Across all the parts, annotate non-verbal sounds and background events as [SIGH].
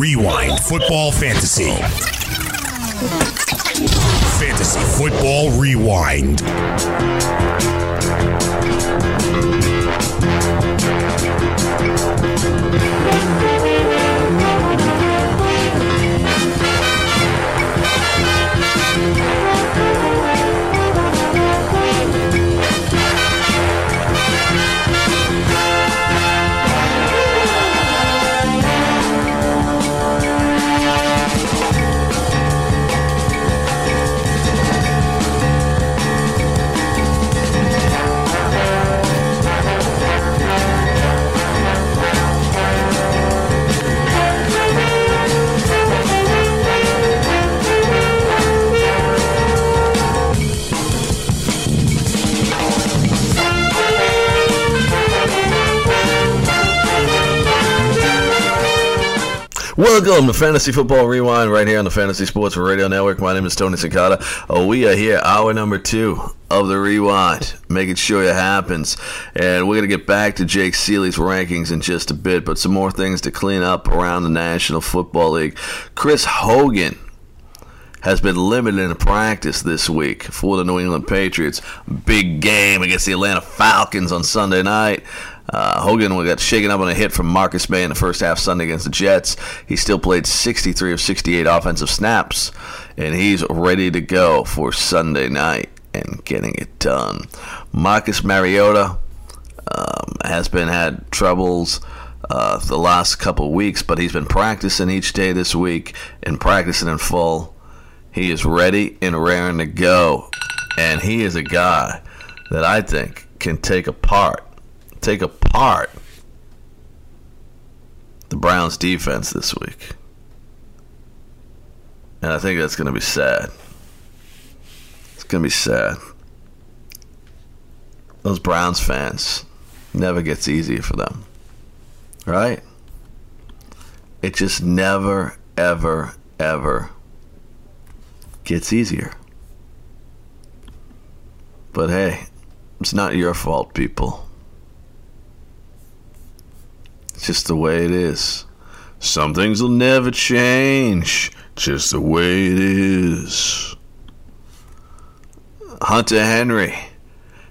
Rewind Football Fantasy. Fantasy Football Rewind. Welcome to Fantasy Football Rewind right here on the Fantasy Sports Radio Network. My name is Tony Cicada. Oh, we are here, hour number two of the Rewind, making sure it happens. And we're going to get back to Jake Ciely's rankings in just a bit, but some more things to clean up around the National Football League. Chris Hogan has been limited in practice this week for the New England Patriots. Big game against the Atlanta Falcons on Sunday night. Uh, Hogan got shaken up on a hit from Marcus Maye in the first half Sunday against the Jets. He still played 63 of 68 offensive snaps, and he's ready to go for Sunday night and getting it done. Marcus Mariota um, has been had troubles uh, the last couple weeks, but he's been practicing each day this week and practicing in full. He is ready and raring to go, and he is a guy that I think can take apart take apart the Browns defense this week. And I think that's going to be sad. It's going to be sad. Those Browns fans never gets easier for them. Right? It just never, ever, ever gets easier. But hey, it's not your fault, people. Just the way it is. Some things will never change. Just the way it is. Hunter Henry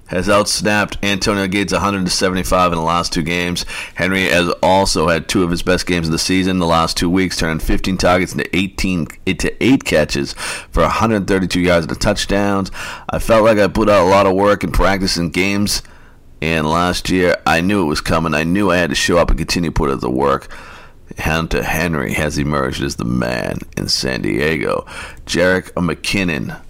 has outsnapped Antonio Gates 175 in the last two games. Henry has also had two of his best games of the season the last two weeks, turning 15 targets into 18 into eight catches for 132 yards and touchdowns. I felt like I put out a lot of work in practice and games and last year, I knew it was coming. I knew I had to show up and continue to put in the work. Hunter Henry has emerged as the man in San Diego. Jerick McKinnon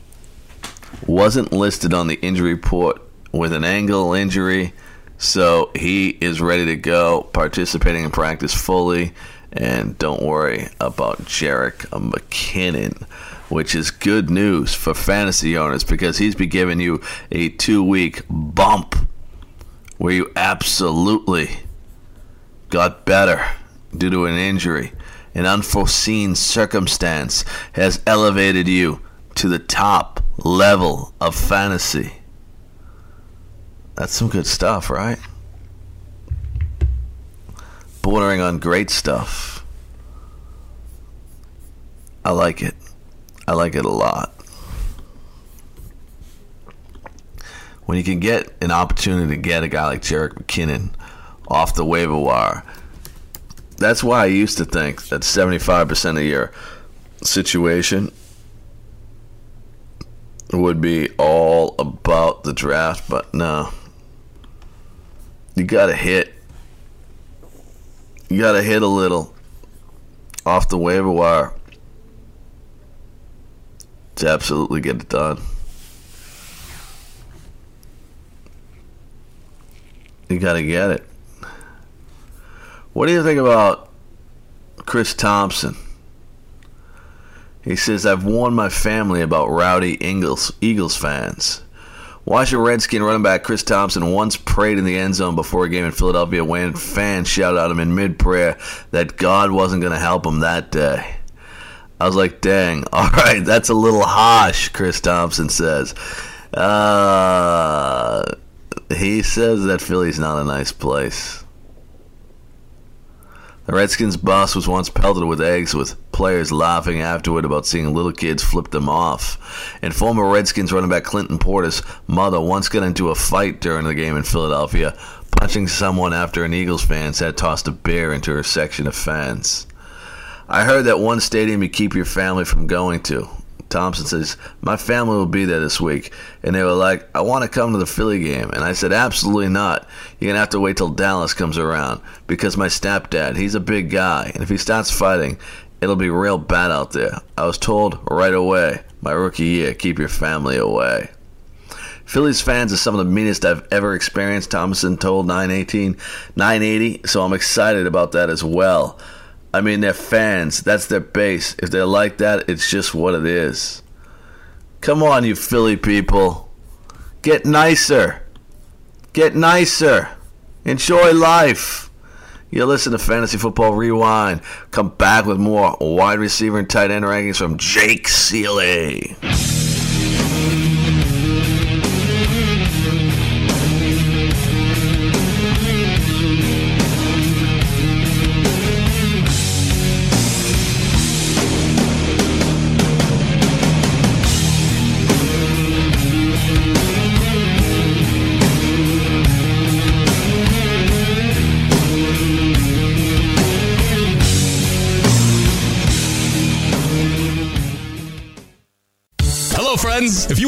wasn't listed on the injury report with an ankle injury, so he is ready to go, participating in practice fully. And don't worry about Jerick McKinnon, which is good news for fantasy owners because he's been giving you a two week bump where you absolutely got better due to an injury, an unforeseen circumstance has elevated you to the top level of fantasy. That's some good stuff, right? Bordering on great stuff. I like it. I like it a lot. When you can get an opportunity to get a guy like Jerick McKinnon off the waiver wire. That's why I used to think that 75% of your situation would be all about the draft, but no. You got to hit. You got to hit a little off the waiver wire to absolutely get it done. You got to get it. What do you think about Chris Thompson? He says, I've warned my family about rowdy Eagles, Eagles fans. Washington Redskin running back Chris Thompson once prayed in the end zone before a game in Philadelphia when fans shouted at him in mid prayer that God wasn't going to help him that day. I was like, dang, [LAUGHS] all right, that's a little harsh, Chris Thompson says. Uh, he says that Philly's not a nice place. The Redskins bus was once pelted with eggs, with players laughing afterward about seeing little kids flip them off. And former Redskins running back Clinton Portis' mother once got into a fight during the game in Philadelphia, punching someone after an Eagles fan had tossed a bear into her section of fans. I heard that one stadium you keep your family from going to. Thompson says, My family will be there this week. And they were like, I want to come to the Philly game. And I said, Absolutely not. You're going to have to wait till Dallas comes around. Because my stepdad, he's a big guy. And if he starts fighting, it'll be real bad out there. I was told right away, my rookie year, keep your family away. Phillies fans are some of the meanest I've ever experienced, Thompson told 918, 980, so I'm excited about that as well. I mean, they're fans. That's their base. If they're like that, it's just what it is. Come on, you Philly people. Get nicer. Get nicer. Enjoy life. You listen to Fantasy Football Rewind. Come back with more wide receiver and tight end rankings from Jake Ciely.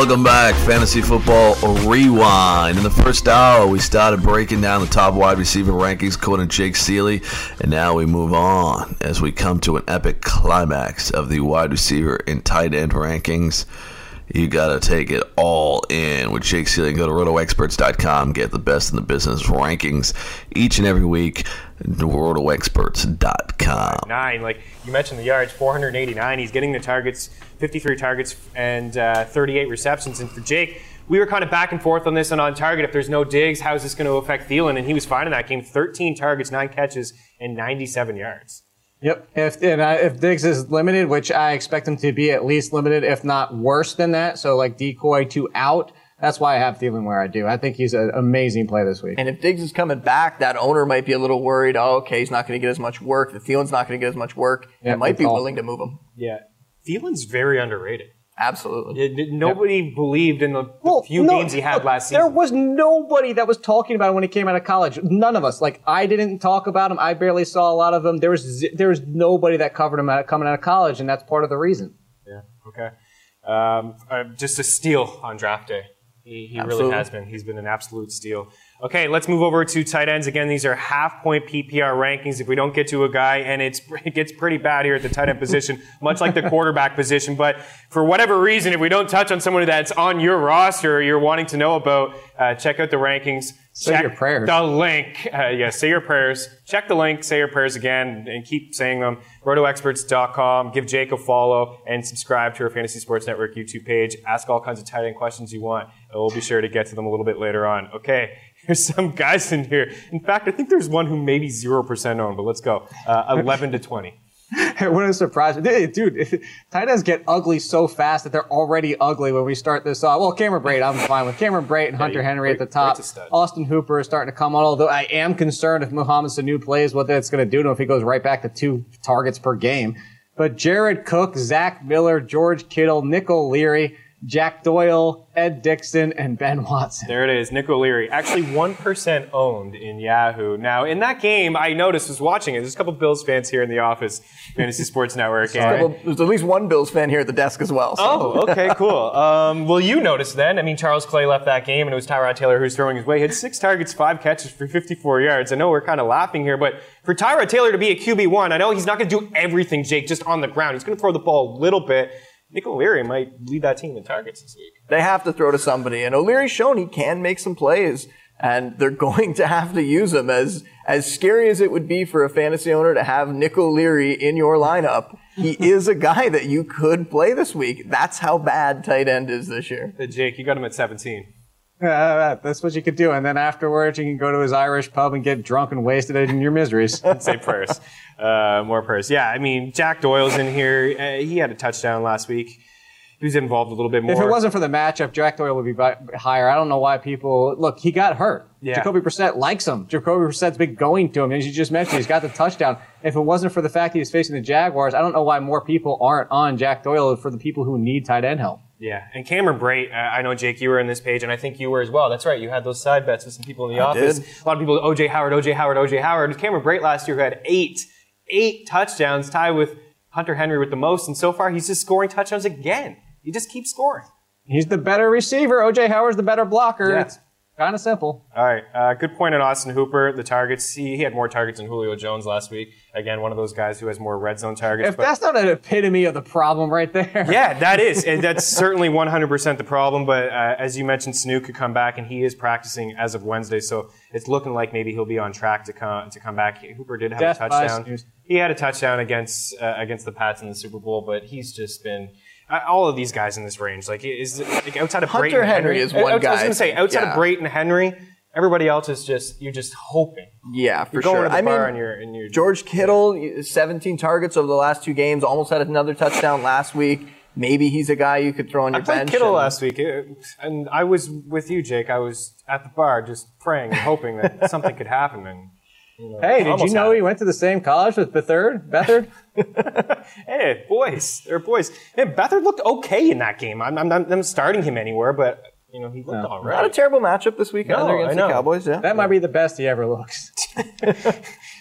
Welcome back, Fantasy Football Rewind. In the first hour, we started breaking down the top wide receiver rankings according to Jake Ciely, and now we move on as we come to an epic climax of the wide receiver and tight end rankings. You got to take it all in with Jake Ciely go to rotoexperts.com. Get the best in the business rankings each and every week. rotoexperts.com. Nine, like you mentioned the yards, 489. He's getting the targets, 53 targets and uh, 38 receptions. And for Jake, we were kind of back and forth on this and on target. If there's no Diggs, how is this going to affect Thielen? And he was fine in that game. 13 targets, nine catches, and 97 yards. Yep. If and I, if Diggs is limited, which I expect him to be at least limited, if not worse than that, so like decoy to out. That's why I have Thielen where I do. I think he's an amazing play this week. And if Diggs is coming back, that owner might be a little worried. Oh, okay, he's not going to get as much work. The Thielen's not going to get as much work. Yeah, might be willing to move him. Yeah. Thielen's very underrated. Absolutely. It, nobody yep. believed in the, the well, few no, games he had last season. There was nobody that was talking about him when he came out of college. None of us. Like I didn't talk about him. I barely saw a lot of him. There was there was nobody that covered him out, coming out of college, and that's part of the reason. Yeah. Okay. Um, uh, just a steal on draft day. He, he really has been. He's been an absolute steal. Okay, let's move over to tight ends. Again, these are half point PPR rankings. If we don't get to a guy, and it's, [LAUGHS] it gets pretty bad here at the tight end position, [LAUGHS] much like the quarterback position. But for whatever reason, if we don't touch on someone that's on your roster or you're wanting to know about, uh, check out the rankings. Say check your prayers. The link. Uh, yeah, say your prayers. Check the link, say your prayers again, and keep saying them. RotoExperts.com. Give Jake a follow and subscribe to our Fantasy Sports Network YouTube page. Ask all kinds of tight end questions you want. We'll be sure to get to them a little bit later on. Okay. There's some guys in here. In fact, I think there's one who maybe 0% own, but let's go. Uh, 11 to 20. [LAUGHS] what a surprise. Dude, [LAUGHS] tight ends get ugly so fast that they're already ugly when we start this off. Well, Cameron Brate, I'm fine with Cameron Brate and Hunter Henry at the top. Austin Hooper is starting to come on, although I am concerned if Mohamed Sanu plays, what that's going to do to him if he goes right back to two targets per game. But Jared Cook, Zach Miller, George Kittle, Nick O'Leary, Jack Doyle, Ed Dickson, and Ben Watson. There it is, Nick O'Leary. Actually, 1% owned in Yahoo. Now, in that game, I noticed, was watching it, there's a couple Bills fans here in the office, Fantasy Sports Network. And, there's at least one Bills fan here at the desk as well. So. Oh, okay, cool. Um, well, you noticed then. I mean, Charles Clay left that game, and it was Tyrod Taylor who was throwing his way. He had six targets, five catches for 54 yards. I know we're kind of laughing here, but for Tyrod Taylor to be a QB1, I know he's not going to do everything, Jake, just on the ground. He's going to throw the ball a little bit. Nick O'Leary might lead that team in targets this week. They have to throw to somebody, and O'Leary's shown he can make some plays, and they're [LAUGHS] going to have to use him. As as scary as it would be for a fantasy owner to have Nick O'Leary in your lineup, he [LAUGHS] is a guy that you could play this week. That's how bad tight end is this year. Jake, you got him at 17. [LAUGHS] Uh, that's what you could do. And then afterwards, you can go to his Irish pub and get drunk and wasted in your miseries. [LAUGHS] Say prayers. Uh, more prayers. Yeah, I mean, Jack Doyle's in here. Uh, he had a touchdown last week. He was involved a little bit more. If it wasn't for the matchup, Jack Doyle would be by, higher. I don't know why people look. He got hurt. Yeah. Jacoby Brissett likes him. Jacoby Brissett's been going to him, as you just mentioned. He's got the touchdown. If it wasn't for the fact he was facing the Jaguars, I don't know why more people aren't on Jack Doyle for the people who need tight end help. Yeah, and Cameron Brate, uh, I know Jake, you were in this page, and I think you were as well. That's right, you had those side bets with some people in the I office. Did. A lot of people, OJ Howard, OJ Howard, OJ Howard. Cameron Brate last year had eight, eight touchdowns, tied with Hunter Henry with the most, and so far he's just scoring touchdowns again. He just keeps scoring. He's the better receiver. OJ Howard's the better blocker. Yeah. It's Kind of simple. All right. Uh, good point on Austin Hooper. The targets. He, he had more targets than Julio Jones last week. Again, one of those guys who has more red zone targets. If that's not an epitome of the problem right there. [LAUGHS] Yeah, that is. [LAUGHS] and that's certainly 100% the problem. But uh, as you mentioned, Sanu could come back, and he is practicing as of Wednesday. So it's looking like maybe he'll be on track to come to come back. Hooper did have Death a touchdown. He had a touchdown against uh, against the Pats in the Super Bowl, but he's just been all of these guys in this range. Like is like outside of Hunter Henry, Henry is one guy. I was going to say outside yeah. of Brayton Henry Everybody else is just you're just hoping. Yeah, for sure. I mean, and you're, and you're, George Kittle, 17 targets over the last two games, almost had another touchdown last week. Maybe he's a guy you could throw on your I played bench. Kittle and, last week, and I was with you, Jake. I was at the bar just praying and hoping that something could happen. And you know, hey, did you know he went to the same college with Beathard? Beathard? [LAUGHS] hey, boys, they're boys. Hey, Beathard looked okay in that game. I'm, I'm, I'm starting him anywhere, but you know, he looked no. all right. Not a terrible matchup this weekend no, against the Cowboys. Yeah, that might be the best he ever looks. [LAUGHS]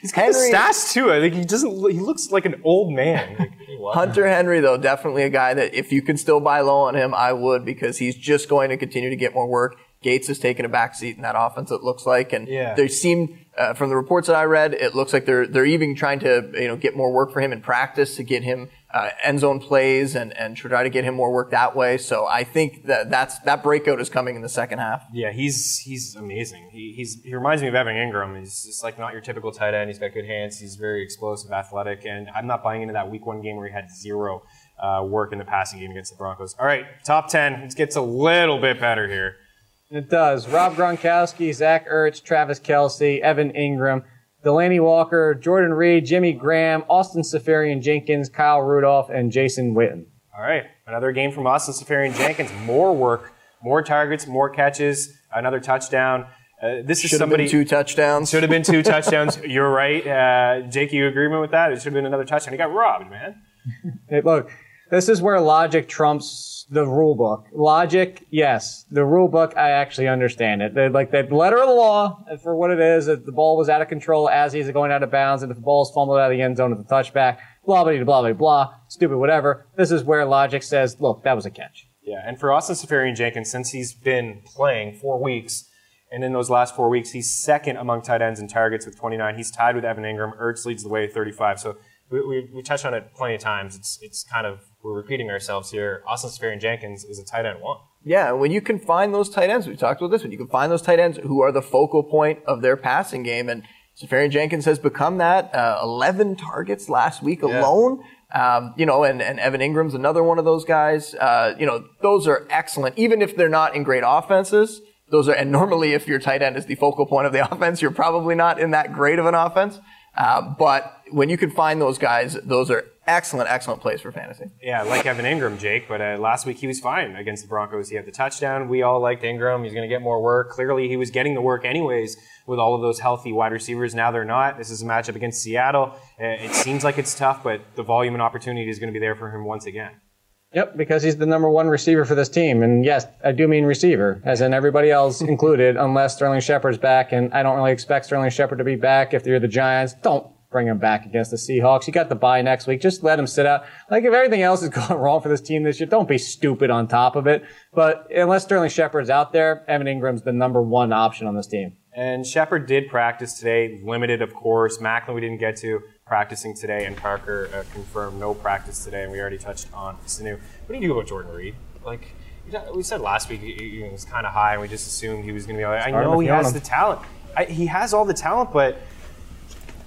He's got Henry, stats too. I think he doesn't. He looks like an old man. [LAUGHS] Hunter Henry, though, definitely a guy that if you can still buy low on him, I would because he's just going to continue to get more work. Gates has taken a back seat in that offense. It looks like, and yeah. they seem uh, from the reports that I read, it looks like they're they're even trying to you know get more work for him in practice to get him uh, end zone plays and and try to get him more work that way. So I think that that's that breakout is coming in the second half. Yeah, he's he's amazing. He he's he reminds me of Evan Engram. He's just like not your typical tight end. He's got good hands. He's very explosive, athletic, and I'm not buying into that week one game where he had zero. Uh, work in the passing game against the Broncos. All right, top 10. It gets a little bit better here. It does. Rob Gronkowski, Zach Ertz, Travis Kelce, Evan Engram, Delanie Walker, Jordan Reed, Jimmy Graham, Austin Seferian-Jenkins, Kyle Rudolph, and Jason Witten. All right. Another game from Austin Seferian-Jenkins. More work, more targets, more catches, another touchdown. Uh, this is should somebody have been two touchdowns. Should have been two [LAUGHS] touchdowns. You're right, uh, Jake. You agreement with that? It should have been another touchdown. He got robbed, man. hey, look, this is where logic trumps the rule book. Logic, yes. The rule book, I actually understand it. They're like the letter of the law for what it is. That the ball was out of control as he's going out of bounds, and if the ball is fumbled out of the end zone at the touchback, blah blah blah blah blah, stupid whatever. This is where logic says, look, that was a catch. Yeah, and for Austin Seferian-Jenkins, since he's been playing four weeks, and in those last four weeks, he's second among tight ends in targets with 29. He's tied with Evan Engram. Ertz leads the way 35. So we, we, we touched on it plenty of times. It's it's kind of we're repeating ourselves here. Austin Seferian-Jenkins is a tight end one. Yeah, when you can find those tight ends, we talked about this. one, you can find those tight ends who are the focal point of their passing game, and Seferian-Jenkins has become that. Uh, Eleven targets last week yeah. alone. Um, you know, and, and Evan Engram's another one of those guys. Uh, you know, those are excellent, even if they're not in great offenses. Those are, and normally if your tight end is the focal point of the [LAUGHS] offense, you're probably not in that great of an offense. Uh, but when you can find those guys, those are excellent, excellent plays for fantasy. Yeah, like Evan Engram, Jake. But uh, last week he was fine against the Broncos. He had the touchdown. We all liked Engram. He's going to get more work. Clearly, he was getting the work anyways with all of those healthy wide receivers. Now they're not. This is a matchup against Seattle. Uh, it seems like it's tough, but the volume and opportunity is going to be there for him once again. Yep, because he's the number one receiver for this team. And yes, I do mean receiver, as in everybody else [LAUGHS] included, unless Sterling Shepard's back. And I don't really expect Sterling Shepard to be back if you're the Giants. Don't bring him back against the Seahawks. You got the bye next week. Just let him sit out. Like if everything else is [LAUGHS] going wrong for this team this year, don't be stupid on top of it. But unless Sterling Shepard's out there, Evan Engram's the number one option on this team. And Shepard did practice today, limited, of course. Maclin we didn't get to practicing today, and Parker uh, confirmed no practice today. And we already touched on Sanu. What do you do about Jordan Reed? Like we said last week, he, was kind of high, and we just assumed he was going to be. I know he has the talent. I, he has all the talent, but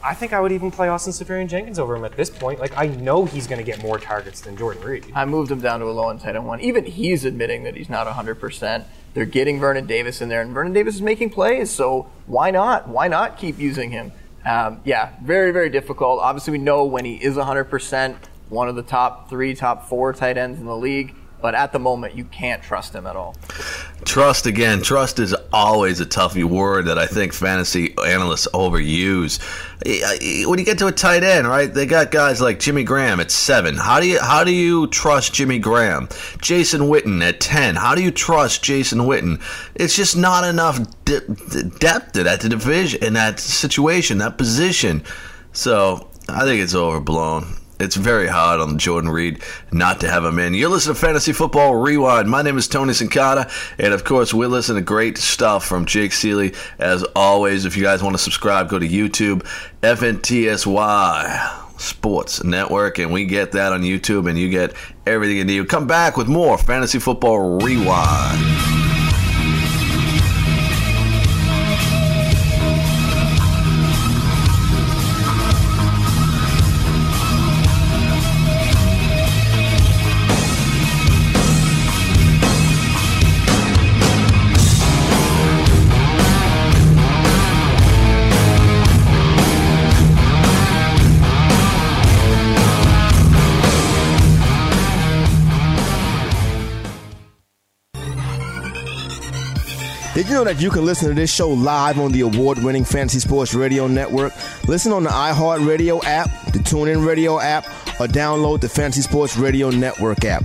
I think I would even play Austin Seferian-Jenkins over him at this point. Like I know he's going to get more targets than Jordan Reed. I moved him down to a low end tight end one. Even he's admitting that he's not 100. percent They're getting Vernon Davis in there, and Vernon Davis is making plays. So why not? Why not keep using him? Um, yeah, very very difficult. Obviously, we know when he is 100 percent, one of the top three, top four tight ends in the league. But at the moment, you can't trust him at all. Trust again. Trust is always a tough word that I think fantasy analysts overuse. When you get to a tight end, right? They got guys like Jimmy Graham at seven. How do you how do you trust Jimmy Graham? Jason Witten at ten. How do you trust Jason Witten? It's just not enough de- depth at that division in that situation, that position. So I think it's overblown. It's very hard on Jordan Reed not to have him in. You're listening to Fantasy Football Rewind. My name is Tony Sincata, and of course, we're listening to great stuff from Jake Ciely. As always, if you guys want to subscribe, go to YouTube, FNTSY Sports Network, and we get that on YouTube, and you get everything you need. Come back with more Fantasy Football Rewind. You know that you can listen to this show live on the award winning Fantasy Sports Radio Network? Listen on the iHeartRadio app, the TuneIn Radio app, or download the Fantasy Sports Radio Network app.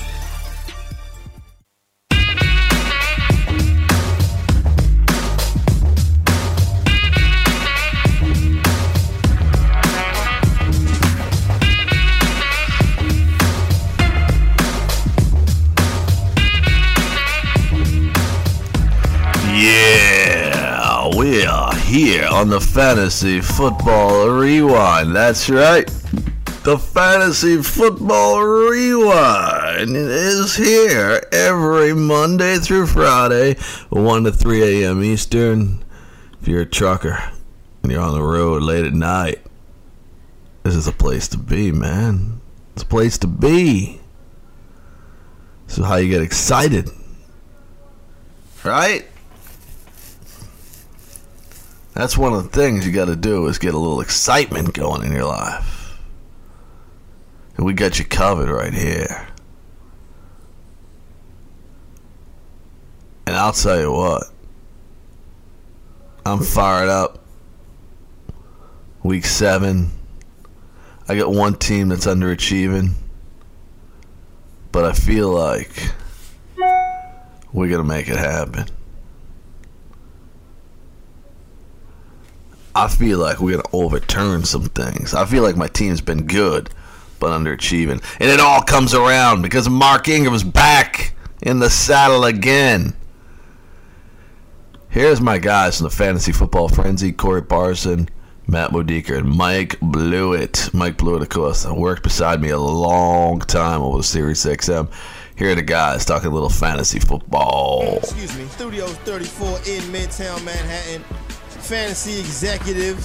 The Fantasy Football Rewind. That's right. The Fantasy Football Rewind is here every Monday through Friday, 1 to 3 a.m. Eastern. If you're a trucker and you're on the road late at night, this is a place to be, man. It's a place to be. Is how you get excited. Right? That's one of the things you got to do is get a little excitement going in your life. And we got you covered right here. And I'll tell you what. I'm fired up. Week 7. I got one team that's underachieving. But I feel like we're going to make it happen. I feel like we're gonna overturn some things. I feel like my team's been good, but underachieving, and it all comes around because Mark Ingram's back in the saddle again. Here's my guys from the Fantasy Football Frenzy: Corey Parson, Matt Modica, and Mike Blewett. Mike Blewett, of course, worked beside me a long time over the Sirius XM. Here are the guys talking a little fantasy football. Excuse me, Studio 34 in Midtown Manhattan fantasy executive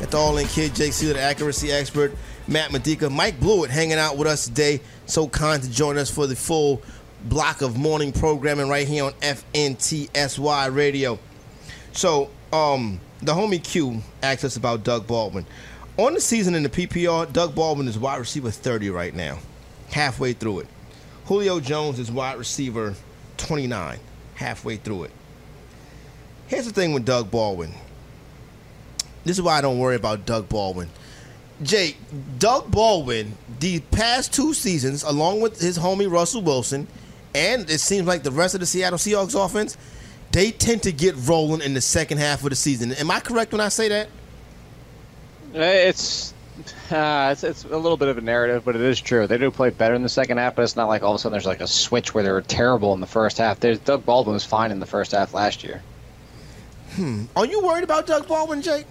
at the All In Kid, Jake the accuracy expert. Matt Modica, Mike Blewett hanging out with us today. So kind to join us for the full block of morning programming right here on FNTSY Radio. So, um, the homie Q asked us about Doug Baldwin. On the season in the PPR, Doug Baldwin is wide receiver 30 right now, halfway through it. Julio Jones is wide receiver 29, halfway through it. Here's the thing with Doug Baldwin. This is why I don't worry about Doug Baldwin. Jake, Doug Baldwin, the past two seasons, along with his homie Russell Wilson, and it seems like the rest of the Seattle Seahawks offense, they tend to get rolling in the second half of the season. Am I correct when I say that? It's [LAUGHS] uh, it's, it's a little bit of a narrative, but it is true. They do play better in the second half, but it's not like all of a sudden there's like a switch where they were terrible in the first half. There's, Doug Baldwin was fine in the first half last year. Hmm. Are you worried about Doug Baldwin, Jake?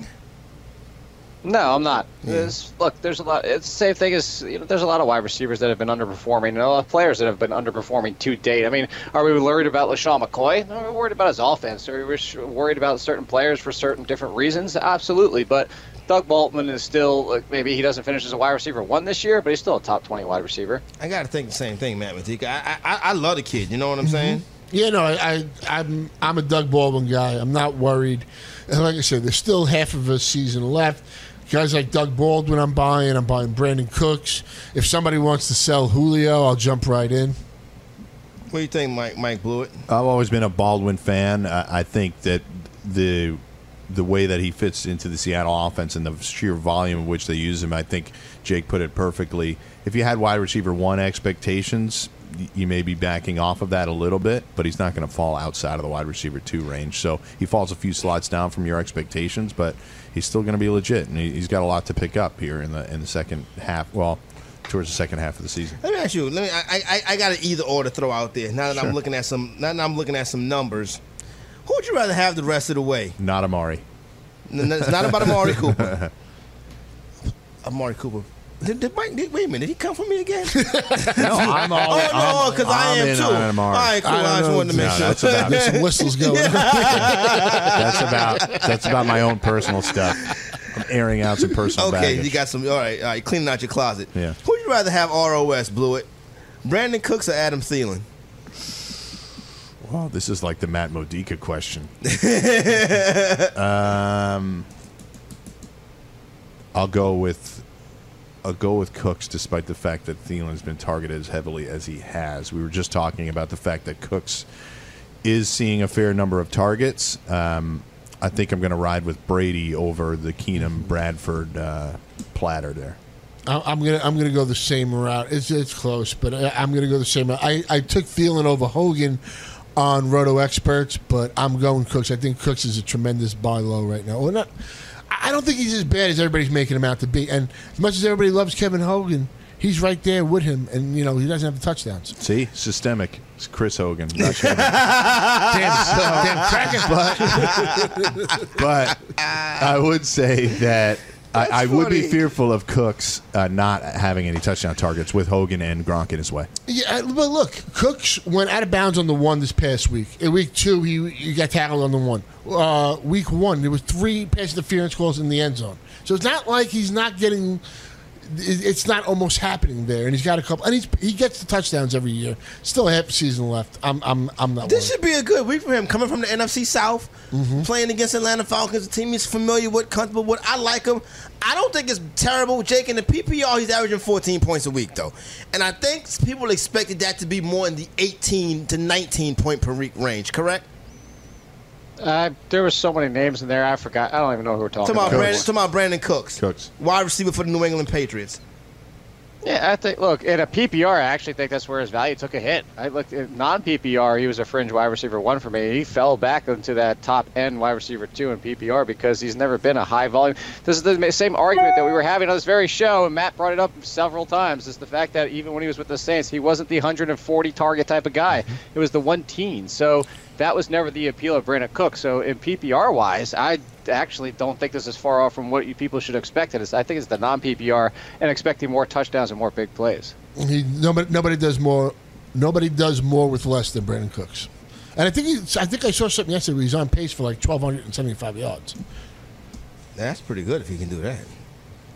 No, I'm not. Yeah. look, there's a lot. It's the same thing as you know. There's a lot of wide receivers that have been underperforming, and a lot of players that have been underperforming to date. I mean, are we worried about LeSean McCoy? No, we're worried about his offense. Are we worried about certain players for certain different reasons? Absolutely. But Doug Baldwin is still like, maybe he doesn't finish as a wide receiver one this year, but he's still a top 20 wide receiver. I got to think the same thing, Matt Modica. I, I I love the kid. You know what I'm mm-hmm. saying? Yeah, no, I, I am I'm a Doug Baldwin guy. I'm not worried. And like I said, there's still half of a season left. Guys like Doug Baldwin, I'm buying. I'm buying Brandin Cooks. If somebody wants to sell Julio, I'll jump right in. What do you think, Mike? Mike Blewett? I've always been a Baldwin fan. I, I think that the the way that he fits into the Seattle offense and the sheer volume of which they use him, I think Jake put it perfectly. If you had wide receiver one expectations, you may be backing off of that a little bit, but he's not going to fall outside of the wide receiver two range. So he falls a few slots down from your expectations, but he's still going to be legit, and he's got a lot to pick up here in the in the second half. Well, towards the second half of the season. Let me ask you. Let me. I I, I got an either or to throw out there. Now that sure. I'm looking at some. Now that I'm looking at some numbers. Who would you rather have the rest of the way? Not Amari. it's not about Amari Cooper. [LAUGHS] Amari Cooper. Did, did Mike? Did, wait a minute. Did he come for me again? [LAUGHS] no, I'm all. Oh no, because I am too. All right, cool. I, I just wanted to make no, sure. That's about There's [LAUGHS] some whistles going. that's about that's about my own personal stuff. I'm airing out some personal. Okay, baggage. you got some. All right, all right. Cleaning out your closet. Yeah. Who'd you rather have ROS Blewett? Brandin Cooks or Adam Thielen? Well, this is like the Matt Modica question. [LAUGHS] um, I'll go with I'll go with Cooks, despite the fact that Thielen's been targeted as heavily as he has. We were just talking about the fact that Cooks is seeing a fair number of targets. Um, I think I'm going to ride with Brady over the Keenum Bradford uh, platter there. I'm gonna I'm gonna go the same route. It's it's close, but I, am gonna go the same route. I, I took Thielen over Hogan on Roto Experts, but I'm going Cooks. I think Cooks is a tremendous buy low right now. Well, not I don't think he's as bad as everybody's making him out to be. And as much as everybody loves Kevin Hogan, he's right there with him, and you know he doesn't have the touchdowns. See, systemic. It's Chris Hogan. [LAUGHS] damn, so, [LAUGHS] damn cracker. But, but I would say that I, I would be fearful of Cooks uh, not having any touchdown targets with Hogan and Gronk in his way. Yeah, but look, Cooks went out of bounds on the one this past week. In week two, he, he got tackled on the one. Uh, week one, there was three pass interference calls in the end zone. So it's not like he's not getting it's not almost happening there, and he's got a couple, and he's he gets the touchdowns every year. Still a half season left. I'm I'm I'm not. This worried. should be a good week for him, coming from the NFC South, mm-hmm. playing against Atlanta Falcons, a team he's familiar with, comfortable with. I like him. I don't think it's terrible, Jake. In the PPR, he's averaging 14 points a week though, and I think people expected that to be more in the 18 to 19 point per week range. Correct? Uh, there were so many names in there. I forgot. I don't even know who we're talking, talking about. about. Brandin, talking about Brandin Cooks. Cooks. Wide receiver for the New England Patriots. Yeah, I think. Look, in a PPR, I actually think that's where his value took a hit. I looked at non-PPR; he was a fringe wide receiver one for me. He fell back into that top end wide receiver two in PPR because he's never been a high volume. This is the same argument that we were having on this very show, and Matt brought it up several times. Is the fact that even when he was with the Saints, he wasn't the 140 target type of guy. It was the one teen. So that was never the appeal of Brandin Cook. So in PPR wise, I actually don't think this is far off from what you people should expect. It is. I think it's the non PPR and expecting more touchdowns and more big plays. He, nobody, nobody does more. Nobody does more with less than Brandin Cooks. And I think he, I think I saw something yesterday where he's on pace for like 1,275 yards. That's pretty good if he can do that.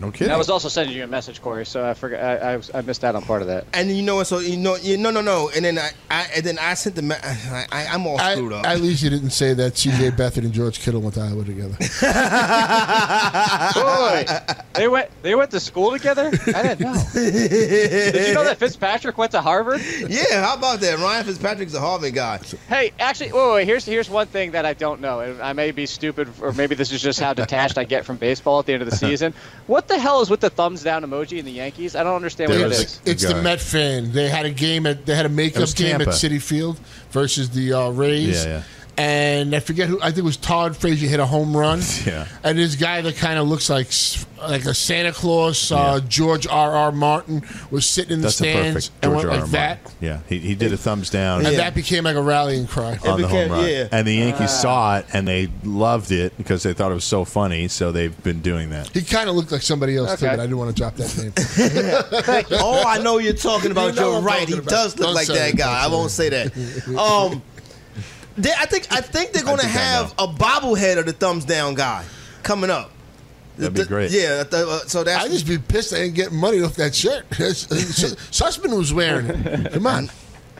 No kidding. I was also sending you a message, Corey, so I forgot. I, I, I missed out on part of that. And you know what? So you know, you, no, no, no. And then I, I and then I sent the. Me- I, I, I'm all I, screwed up. at least you didn't say that C.J. Beathard and George Kittle went to Iowa together. [LAUGHS] Boy, they went they went to school together. I didn't know. Did you know that Fitzpatrick went to Harvard? yeah, how about that? Ryan Fitzpatrick's a Harvard guy. Hey, actually, wait, wait, here's here's one thing that I don't know, and I may be stupid, or maybe this is just how detached I get from baseball at the end of the [LAUGHS] season. What the hell is with the thumbs down emoji in the Yankees? I don't understand There what it was- It's the Met fan. They had a game at they had a It makeup game Tampa. at Citi Field versus the uh, Rays. Yeah, yeah. And I forget who. I think it was Todd Frazier hit a home run. [LAUGHS] Yeah. And this guy that kind of looks like like a Santa Claus, uh, George R. R. Martin, was sitting in the That's a stands perfect and George went R. like R. that. Martin. Yeah, he, he did a thumbs down. And that became like a rallying cry. on the home run. yeah. And the Yankees Ah. saw it and they loved it because they thought it was so funny. So they've been doing that. He kind of looked like somebody else too, but I didn't want to drop that name. [LAUGHS] oh, I know you're talking about. You know You are I'm right. He about. does look Don't like that guy. I won't say say that. Um, they, I think I think they're going to think have a bobblehead of the thumbs down guy coming up. That'd be great. Yeah. the- uh, so that's I just be pissed I ain't getting money off that shirt. [LAUGHS] Sussman was wearing it. Come on.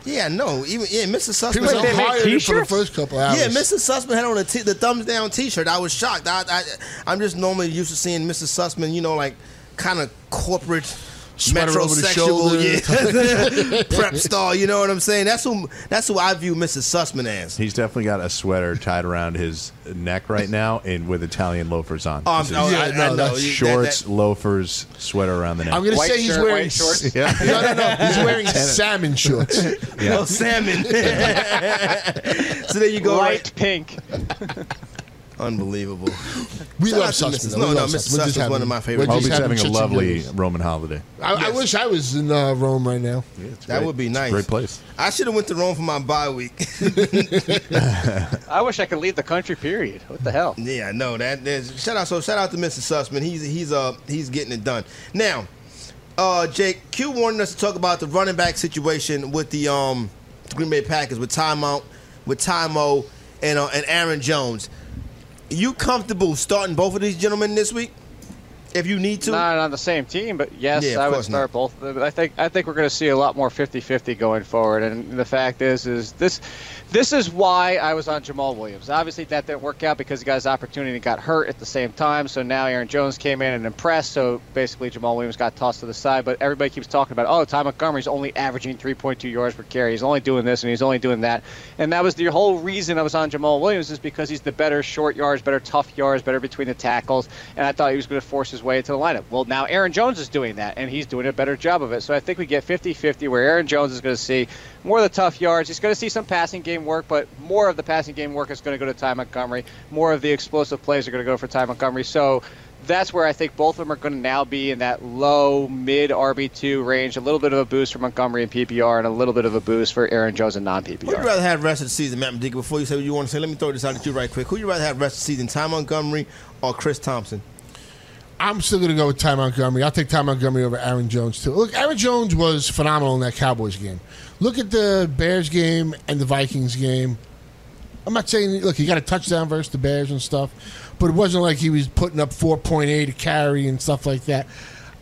yeah. No. Even yeah. Mr. Sussman. was Wait, they make hired for the first couple hours. Yeah, Mr. Sussman had on a t- the thumbs down T-shirt. I was shocked. I, I, I'm just normally used to seeing Mr. Sussman, you know, like kind of corporate. Sweater over the metrosexual, shoulder. yeah, [LAUGHS] prep star. You know what I'm saying? That's who. That's who I view Mr. Sussman as. He's definitely got a sweater tied around his neck right now and with Italian loafers on. Oh, I'm- This is oh, Yeah, I, I no, know. that's You- that- shorts, that- loafers, sweater around the neck. I'm going to White say he's shirt, wearing white shorts? [LAUGHS] Yeah. No, no, no. He's wearing salmon shorts. [LAUGHS] Oh, salmon. so there you go. Light Right. pink. Unbelievable. We Shout love Sussman. Mrs. No, We no, Mr. Sussman. We're Sussman's one of my we're favorite. just Hope he's having having a lovely. Roman holiday. I, I wish I was in uh, Rome right now. That would be nice. Great place. I should have went to Rome for my bye week. [LAUGHS] I wish I could leave the country. Period. What the hell? yeah, no, that there's shout out. So shout out to Mr. Sussman. He's he's uh he's getting it done now. Uh, Jake Q wanted us to talk about the running back situation with the um Green Bay Packers with timeout with Timo and uh, and Aaron Jones. You comfortable starting both of these gentlemen this week? If you need to, Not on the same team, but yes, Yeah, I would start both. I think I think we're going to see a lot more 50-50 going forward. And the fact is, is this this is why I was on Jamaal Williams. Obviously, that didn't work out because he got his opportunity and got hurt at the same time. So now Aaron Jones came in and impressed. So basically, Jamaal Williams got tossed to the side. But everybody keeps talking about, oh, Ty Montgomery's only averaging 3.2 yards per carry. He's only doing this and he's only doing that. And that was the whole reason I was on Jamaal Williams is because he's the better short yards, better tough yards, better between the tackles. And I thought he was going to force his way into the lineup. Well, now Aaron Jones is doing that, and he's doing a better job of it. So I think we get 50-50 where Aaron Jones is going to see more of the tough yards. He's going to see some passing game work, but more of the passing game work is going to go to Ty Montgomery. More of the explosive plays are going to go for Ty Montgomery. So that's where I think both of them are going to now be in that low mid RB2 range. A little bit of a boost for Montgomery and PPR, and a little bit of a boost for Aaron Jones and non PPR. Who you rather have rest of the season, Matt Modica? Before you say what you want to say, let me throw this out at you right quick. Who would you rather have rest of the season, Ty Montgomery or Chris Thompson? I'm still going to go with Ty Montgomery. I'll take Ty Montgomery over Aaron Jones, too. Look, Aaron Jones was phenomenal in that Cowboys game. Look at the Bears game and the Vikings game. I'm not saying, look, he got a touchdown versus the Bears and stuff, but it wasn't like he was putting up 4.8 a carry and stuff like that.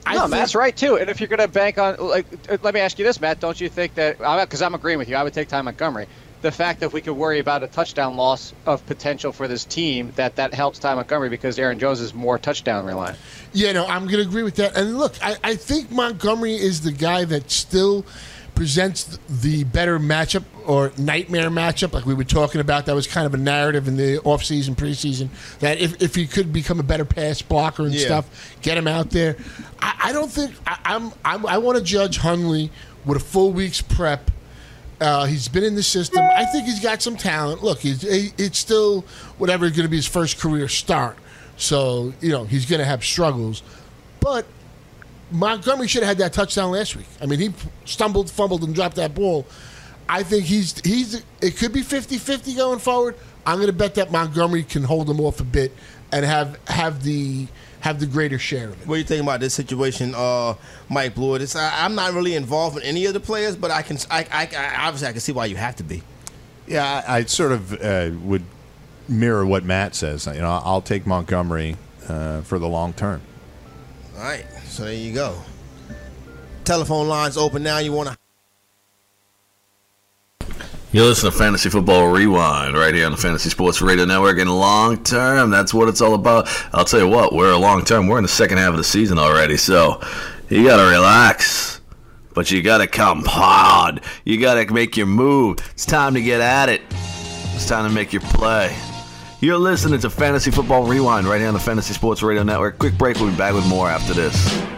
I No, think- Matt's right too. And if you're going to bank on, like, uh, let me ask you this, Matt. Don't you think that? Because I'm agreeing with you. I would take Ty Montgomery. The fact that we could worry about a touchdown loss of potential for this team, that that helps Ty Montgomery because Aaron Jones is more touchdown reliant. Yeah, no, I'm going to agree with that. And look, I, I think Montgomery is the guy that still presents the better matchup or nightmare matchup, like we were talking about. That was kind of a narrative in the offseason, preseason, that if, if he could become a better pass blocker and Yeah. stuff, get him out there. I, I don't think I, I'm, I'm I want to judge Hundley with a full week's prep. Uh, he's been in the system. I think he's got some talent. Look, he's, he, it's still whatever going to be his first career start. So, you know, he's going to have struggles. But Montgomery should have had that touchdown last week. I mean, he stumbled, fumbled, and dropped that ball. I think he's he's it could be 50-50 going forward. I'm going to bet that Montgomery can hold him off a bit and have have the have the greater share of it. What do you think about this situation, uh, Mike Blue? It's, I, I'm not really involved in any of the players, but I can, I, I, I obviously, I can see why you have to be. Yeah, I, I sort of uh, would mirror what Matt says. You know, I'll take Montgomery uh, for the long term. All right, so there you go. Telephone lines open now. You want to You listen to Fantasy Football Rewind right here on the Fantasy Sports Radio Network. And long term, that's what it's all about. I'll tell you what, we're a long term. We're in the second half of the season already, so you got to relax. But you got to come hard. You got to make your move. It's time to get at it. It's time to make your play. You're listening to Fantasy Football Rewind right here on the Fantasy Sports Radio Network. Quick break. We'll be back with more after this.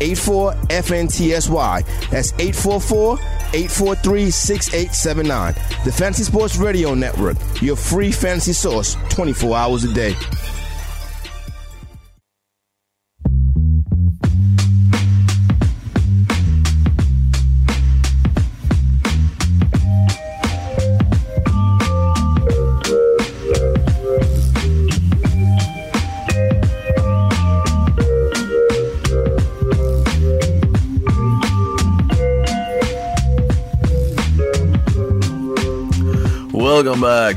84 FNTSY. That's 844 843 6879. The Fantasy Sports Radio Network, your free fantasy source 24 hours a day.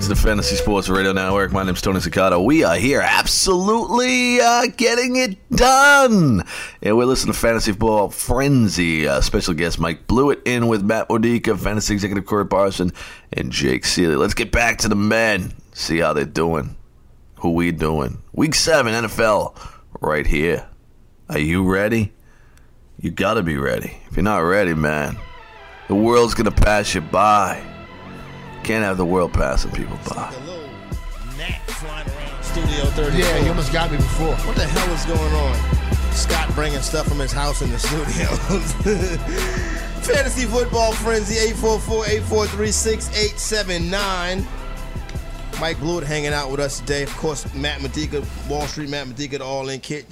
To the Fantasy Sports Radio Network. My name's Tony Cicada. We are here absolutely uh, getting it done. And we're listening to Fantasy Football Frenzy. Uh, special guest Mike Blewett in with Matt Modica, Fantasy Executive Corey Parson, and Jake Seeley. Let's get back to the men, see how they're doing, who we doing. Week 7 NFL right here. Are you ready? You gotta be ready. If you're not ready, man, the world's gonna pass you by. Can't have the world passing people by. gnat Studio 34? Yeah, you almost got me before. What the hell is going on? Scott bringing stuff from his house in the studio. [LAUGHS] Fantasy Football Frenzy, 844-843-6879. Mike Blewett hanging out with us today. Of course, Matt Modica, Wall Street Matt Modica, the All In Kid.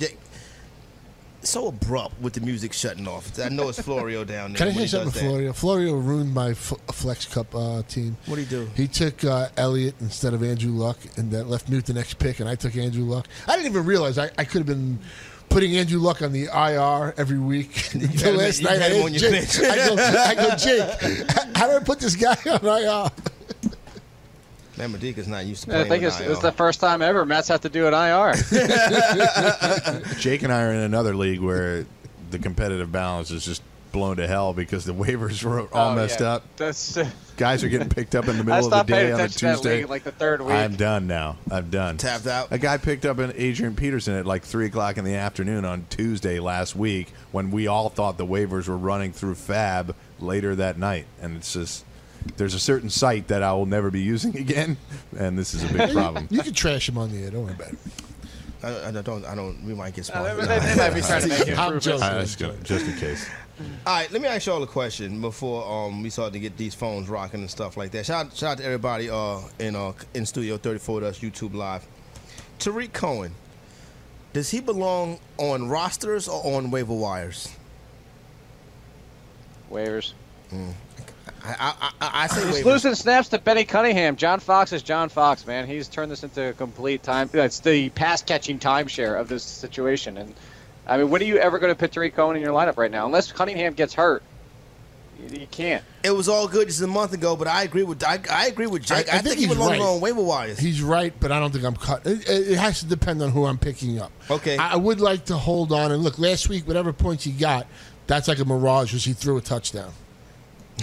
So abrupt with the music shutting off. I know it's Florio down there. Can I say something, that. Florio? Florio ruined my f- Flex Cup uh, team. What'd he do? He took uh, Elliott instead of Andrew Luck, and that left Newt the next pick, and I took Andrew Luck. I didn't even realize I, I could have been putting Andrew Luck on the IR every week. [LAUGHS] Until [LAUGHS] last night, I him asked on your Jake. [LAUGHS] I go, I go, Jake, how do I put this guy on IR? Matt Modica's not used to I think it's, IR. it's the first time ever Mets have to do an IR. [LAUGHS] [LAUGHS] Jake and I are in another league where the competitive balance is just blown to hell because the waivers were all Oh, messed yeah. up. That's, uh, [LAUGHS] Guys are getting picked up in the middle of the day on a attention that Tuesday. league like the third week. I'm done now. I'm done. Tapped out. A guy picked up an Adrian Peterson at like three o'clock in the afternoon on Tuesday last week when we all thought the waivers were running through FAAB later that night, and it's just there's a certain site that I will never be using [LAUGHS] again, and this is a big problem. You can trash him on the air. Don't worry about it. I, I don't. I don't. We might get Uh, sponsored. they, they might be trying to make I'm joking. Just, just in case. All right, let me ask y'all a question before um, we start to get these phones rocking and stuff like that. Shout, shout out to everybody uh, in uh, in Studio 34 with us, YouTube Live. Tarik Cohen, does he belong on rosters or on waiver wires? Waivers. I, I, I, I say He's losing snaps to Benny Cunningham. John Fox is John Fox, man. He's turned this into a complete time. That's the pass catching timeshare of this situation. And I mean, when are you ever going to put Tarik Cohen in your lineup right now? Unless Cunningham gets hurt, you, you can't. It was all good just a month ago, but I agree with I, I agree with Jake. I, think, he he's belongs right. on waiver wires. He's right, but I don't think I'm cut. It, it it has to depend on who I'm picking up. Okay. I, I would like to hold on and look. Last week, whatever points he got, that's like a mirage because he threw a touchdown. [LAUGHS]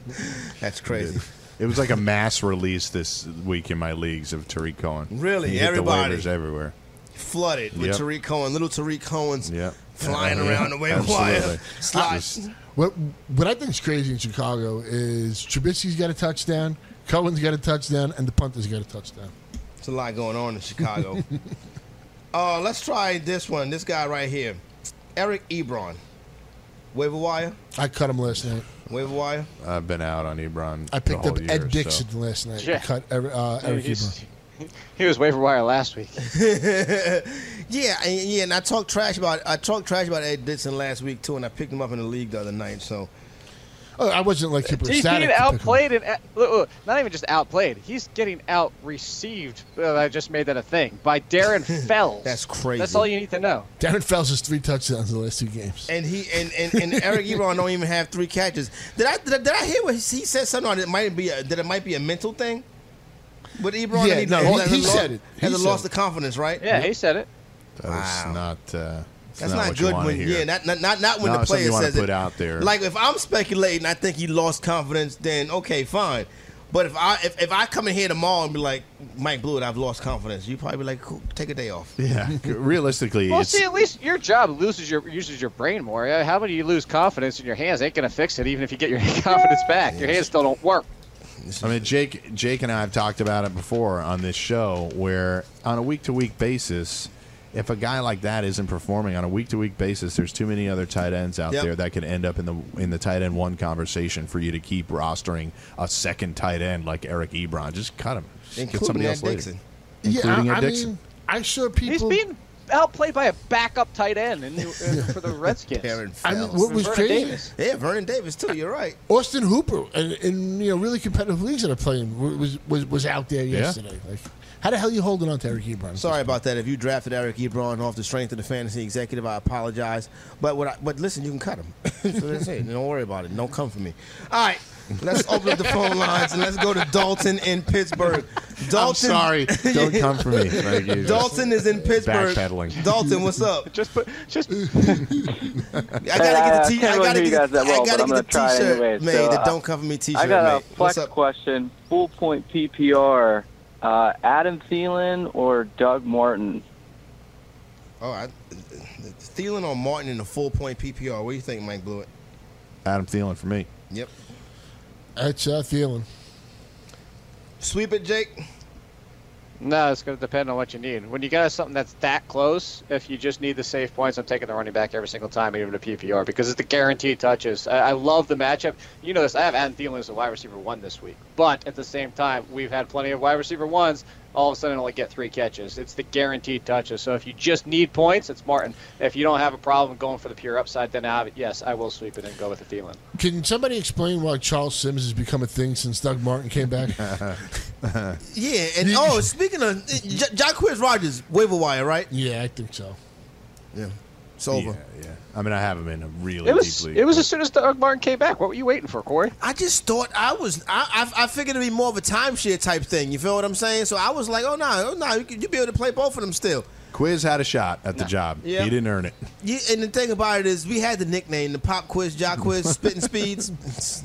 [LAUGHS] That's crazy. It was like a mass release this week in my leagues of Tarik Cohen. Really? He hit Everybody? the waivers everywhere. flooded with Yep. Tarik Cohen, little Tarik Cohen's Yeah. flying Yeah, around the waiver wire. absolutely. [LAUGHS] Slots. What what I think is crazy in Chicago is Trubisky's got a touchdown, Cohen's got a touchdown, and the punter's got a touchdown. It's a lot going on in Chicago. [LAUGHS] uh, let's try this one. This guy right here, Eric Ebron. Waiver wire. I cut him last night. Waiver wire. I've been out on Ebron. I picked the up whole Ed year, Dickson so. last night. Yeah. Cut Eric, uh, Eric Ebron. He was waiver wire last week. [LAUGHS] Yeah, and, yeah, and I talked trash about I talked trash about Ed Dickson last week too, and I picked him up in the league the other night. So I wasn't like super He's ecstatic. being to pick him. outplayed and uh, look, look, not even just outplayed. He's getting out received. Uh, I just made that a thing by Darren [LAUGHS] Fells. That's crazy. That's all you need to know. Darren Fells has three touchdowns in the last two games. and he and, and, and Eric [LAUGHS] Ebron don't even have three catches. Did I did I, did I hear what he he said something on it might be a, that it might be a mental thing? But Ebron, Yeah, he, no, has he- he lost- said it. He Hasn't lost it. the confidence, right? Yeah, he said it. that That is not. Uh, it's That's not, not, what good wanna when hear. yeah, not not not, not when Not the player you wanna says put it. out there. Like if I'm speculating, I think he lost confidence. Then okay, fine. But if I if, if I come in here tomorrow and be like Mike Blewett, I've lost confidence, you probably be like, cool, take a day off. Yeah, [LAUGHS] realistically, Well, it's see, at least your job loses your uses your brain more. How about you lose confidence in your hands? Ain't gonna fix it, even if you get your [LAUGHS] confidence back. Your hands still don't work. I mean, Jake, Jake and I have talked about it before on this show, where on a week to week basis, if a guy like that isn't performing on a week to week basis, there's too many other tight ends out Yep. there that could end up in the in the tight end one conversation for you to keep rostering a second tight end like Eric Ebron. Just cut him. Just get somebody Ed else later. Dickson. Including yeah, I, Ed I Dickson. mean, I saw He's people. being outplayed by a backup tight end in, in, uh, for the Redskins. Aaron I mean, what was Vernon crazy? Davis. yeah, Vernon Davis too. You're right. Austin Hooper in, in you know really competitive leagues that are playing was was was out there yesterday. Like, how the hell are you holding on to Eric Ebron? Sorry about that. If you drafted Eric Ebron off the strength of the fantasy executive, I apologize. But what? I, but listen, you can cut him. so [LAUGHS] That's what I say. Don't worry about it. Don't come for me. All right. Let's open up the phone lines and let's go to Dalton in Pittsburgh. Dalton, I'm sorry. Don't come for me. [LAUGHS] Thank. Dalton is in Pittsburgh. Backpedaling. Dalton, what's up? [LAUGHS] Just put just I gotta get the t- can't I gotta hear get the, that well, I gotta get the t-shirt anyways. made. So, the uh, don't come for me t-shirt I got a made. flex question. Full point PPR. Uh, Adam Thielen or Doug Martin? Oh, I, Thielen or Martin in the full point PPR. What do you think, Mike Blewett? Adam Thielen for me. Yep. That's uh, Thielen. Sweep it, Jake. No. It's going to depend on what you need. When you got something that's that close, if you just need the safe points, I'm taking the running back every single time, even a PPR, because it's the guaranteed touches. I, I love the matchup. You know this. I have Adam Thielen as a wide receiver one this week, but at the same time, we've had plenty of wide receiver ones. All of a sudden, only get three catches. It's the guaranteed touches. So if you just need points, it's Martin. If you don't have a problem going for the pure upside, then I, yes, I will sweep it and go with the Thielen. Can somebody explain why Charles Sims has become a thing since Doug Martin came back? [LAUGHS] Yeah, and oh, speaking of J- Jacquizz Rodgers, waiver wire, right? yeah, I think so. Yeah, it's over. Yeah, yeah. I mean, I have him in a really It was. deep league. It was as soon as Doug Martin came back. What were you waiting for, Corey? I just thought I was. I, I I figured it'd be more of a timeshare type thing. You feel what I'm saying? So I was like, oh no, oh no, you could you be able to play both of them still. Quiz had a shot at the job. Yeah. He didn't earn it. Yeah, and the thing about it is, we had the nickname, the Pop Quiz, Jock Quiz, Spitting [LAUGHS] Speeds,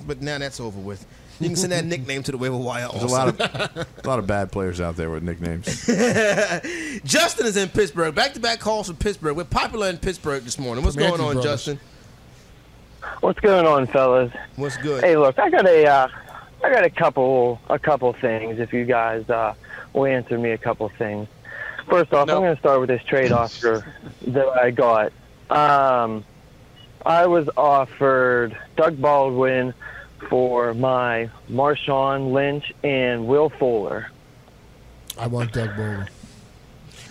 but now that's over with. You can send that nickname to the waiver wire. There's a Also. lot of a lot of bad players out there with nicknames. [LAUGHS] Justin is in Pittsburgh. Back to back calls from Pittsburgh. We're popular in Pittsburgh this morning. What's Comanche going on, brothers. Justin? What's going on, fellas? What's good? Hey, look, I got a, uh, I got a couple, a couple things. If you guys uh, will answer me a couple things. First off, No. I'm going to start with this trade offer that I got. Um, I was offered Doug Baldwin for my Marshawn Lynch and Will Fuller. I want Doug Baldwin.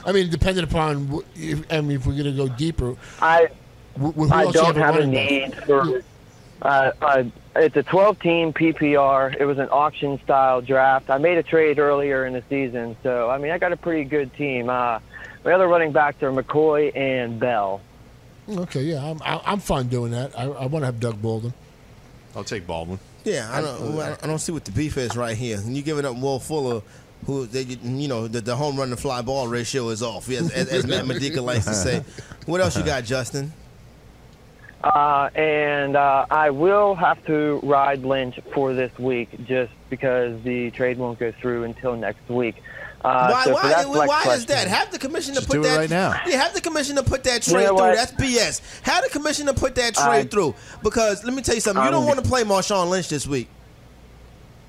I mean, depending upon, if, I mean, if we're going to go deeper, I I don't have a running back? need for. Uh, uh, it's a 12-team PPR. It was an auction-style draft. I made a trade earlier in the season, so I mean I got a pretty good team. Uh, my other running backs are McCoy and Bell. Okay, yeah, I'm I'm fine doing that. I, I want to have Doug Baldwin. I'll take Baldwin. Yeah, I don't. I don't see what the beef is right here. And you giving up Will Fuller, who they, you know, the, the home run to fly ball ratio is off, as, as, as Matt Modica likes to say. [LAUGHS] What else you got, Justin? Uh, and uh, I will have to ride Lynch for this week just because the trade won't go through until next week. Uh, why? so why? why why is that? Have the commissioner Just put do it that right now. Yeah, have the commissioner put that You trade know through. That's BS. Have the commissioner put that trade I- through because let me tell you something. You don't Um, want to play Marshawn Lynch this week.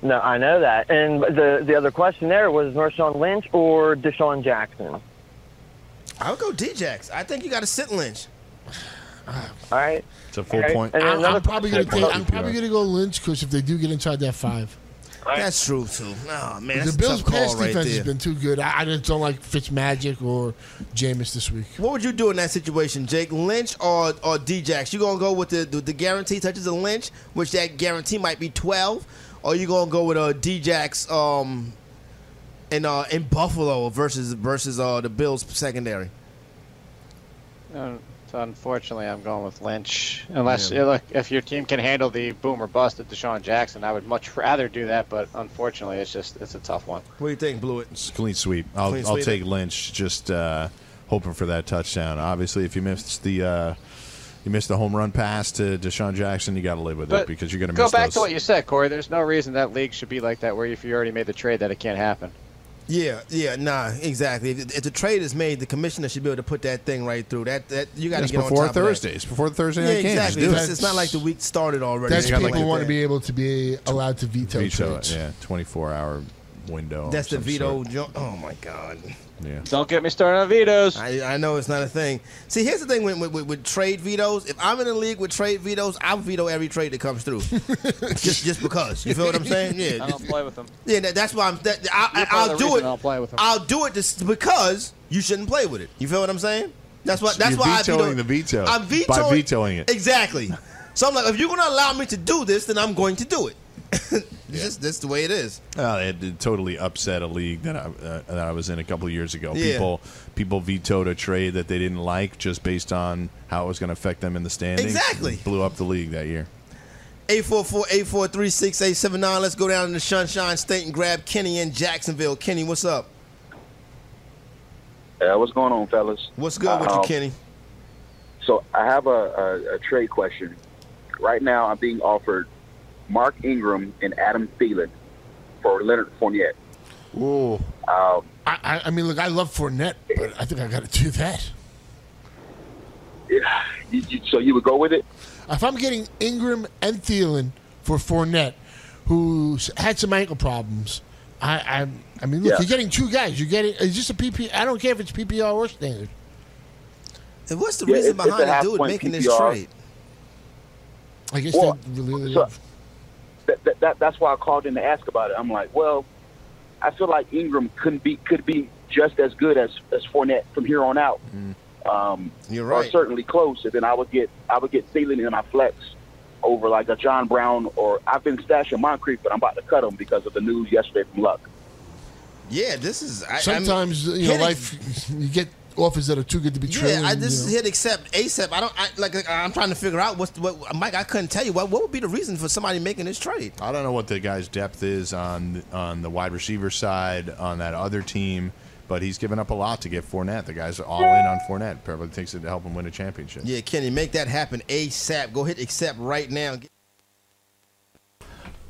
No, I know that. And the the other question there was Marshawn Lynch or DeSean Jackson. I would go Djax. I think you got to sit Lynch. All right. It's a full Okay. point. I'm, I'm probably gonna take, I'm probably gonna go Lynch because if they do get inside that five, That's true too. Oh man, that's the Bills' a pass call right defense there. has been too good. I, I just don't like Fitzmagic or Jameis this week. What would you do in that situation, Jake? Lynch or or Djax? You gonna go with the, the the guarantee touches of Lynch, which that guarantee might be twelve, or you gonna go with a uh, Djax um in uh in Buffalo versus versus uh the Bills secondary? Uh, so unfortunately, I'm going with Lynch. Unless yeah, look, if your team can handle the boom or bust at DeSean Jackson, I would much rather do that. But unfortunately, it's just it's a tough one. What do you think, Blewett? It's clean sweep. I'll, Clean I'll sweep. take Lynch. Just uh, hoping for that touchdown. Obviously, if you missed the uh, you missed the home run pass to DeSean Jackson, you got to live with it because you're going to Go miss back those. to what you said, Corey. There's no reason that league should be like that, where if you already made the trade, that it can't happen. Yeah, yeah, nah, exactly. If, if the trade is made, the commissioner should be able to put that thing right through. That that you got to It's get on before top of that. Thursdays, before the Thursday Yeah, exactly. It's, it's not like the week started already. That's They people like want to be able to be allowed to veto, veto trades. it. Yeah, 24 hour window. That's the veto. sort. Jo- oh my god. Yeah. Don't get me started on vetoes. I, I know it's not a thing. See, here's the thing with, with, with trade vetoes. If I'm in a league with trade vetoes, I'll veto every trade that comes through. [LAUGHS] just just because. You feel what I'm saying? Yeah. I don't play with them. Yeah, that, that's why I'm. That, You're I, part of I'll do it. I'll play with them. I'll do it just because you shouldn't play with it. You feel what I'm saying? That's what. That's You're why I'm vetoing veto. the veto I'm vetoing by vetoing vetoing it. Exactly. So I'm like, if you're going to allow me to do this, then I'm going to do it. [LAUGHS] It's just that's the way it is. Uh, it, it totally upset a league that I, uh, that I was in a couple of years ago. Yeah. People people vetoed a trade that they didn't like just based on how it was going to affect them in the standings. Exactly. It blew up the league that year. 844-843-6879. Let's go down to the Sunshine State and grab Kenny in Jacksonville. Kenny, what's up? Uh, what's going on, fellas? What's good with you, Uh, Kenny? So I have a, a, a trade question. Right now, I'm being offered Mark Ingram and Adam Thielen for Leonard Fournette. Ooh. Um, I, I, I mean, look, I love Fournette, but I think I got to do that. you, you, so you would go with it? If I'm getting Ingram and Thielen for Fournette, who's had some ankle problems, I I, I mean, look, Yeah. you're getting two guys. You're getting is this a PP? I don't care if it's PPR or standard. And what's the Yeah, reason it's- it's a behind the dude point making this trade? I guess Well, they really so- love. That, that, that, that's why I called in to ask about it. I'm like, well, I feel like Ingram couldn't be could be just as good as as Fournette from here on out. Um, You're right. or certainly close. And then I would get I would get Thielen in my flex over like a John Brown or I've been stashing Moncrief, but I'm about to cut him because of the news yesterday from Luck. Yeah, this is. I, Sometimes I mean, you know life you get offers that are too good to be true. Yeah, I just you know. hit accept ASAP. I don't I, like. like, I'm trying to figure out what's what. Mike, I couldn't tell you what. What would be the reason for somebody making this trade? I don't know what the guy's depth is on on the wide receiver side on that other team, but he's given up a lot to get Fournette. The guy's all in on Fournette. Probably thinks it to help him win a championship. Yeah, Kenny, make that happen ASAP. Go hit accept right now.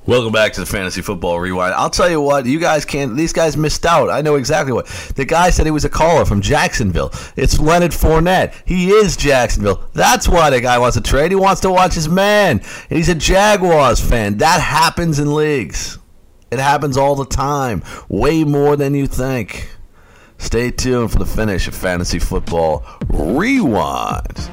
Welcome back to the Fantasy Football Rewind. I'll tell you what, you guys can't. These guys missed out. I know exactly what. The guy said he was a caller from Jacksonville. It's Leonard Fournette. He is Jacksonville. That's why the guy wants to trade. He wants to watch his man. And he's a Jaguars fan. That happens in leagues. It happens all the time. Way more than you think. Stay tuned for the finish of Fantasy Football Rewind.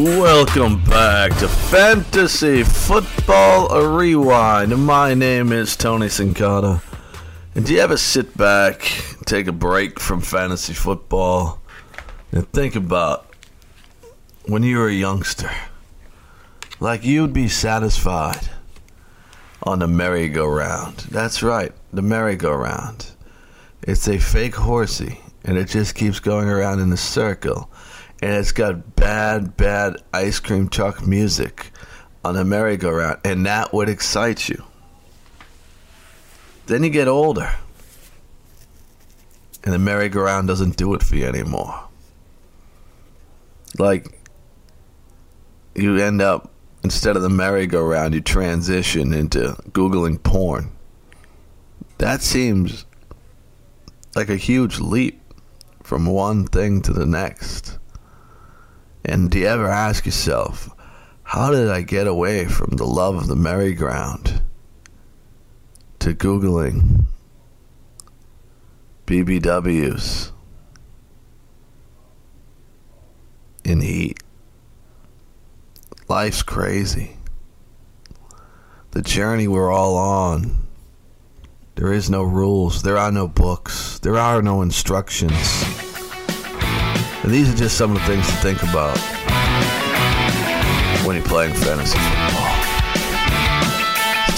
Welcome back to Fantasy Football Rewind. My name is Tony Sincata. And do you ever sit back, take a break from fantasy football, and think about when you were a youngster? Like you'd be satisfied on the merry-go-round. That's right, the merry-go-round. It's a fake horsey, and it just keeps going around in a circle and it's got bad, bad ice cream truck music on the merry-go-round, and that would excite you. Then you get older, and the merry-go-round doesn't do it for you anymore. Like, you end up, instead of the merry-go-round, you transition into Googling porn. That seems like a huge leap from one thing to the next. And do you ever ask yourself, how did I get away from the love of the merry-ground to Googling BBWs in heat? Life's crazy. The journey we're all on. There is no rules. There are no books. There are no instructions. And these are just some of the things to think about when you're playing fantasy football.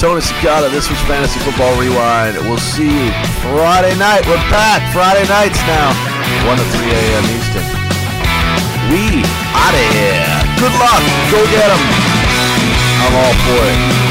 Tony Cicada, this was Fantasy Football Rewind. We'll see you Friday night. We're back Friday nights now, 1 to 3 a.m. Eastern. We out of here. Good luck. Go get them. I'm all for it.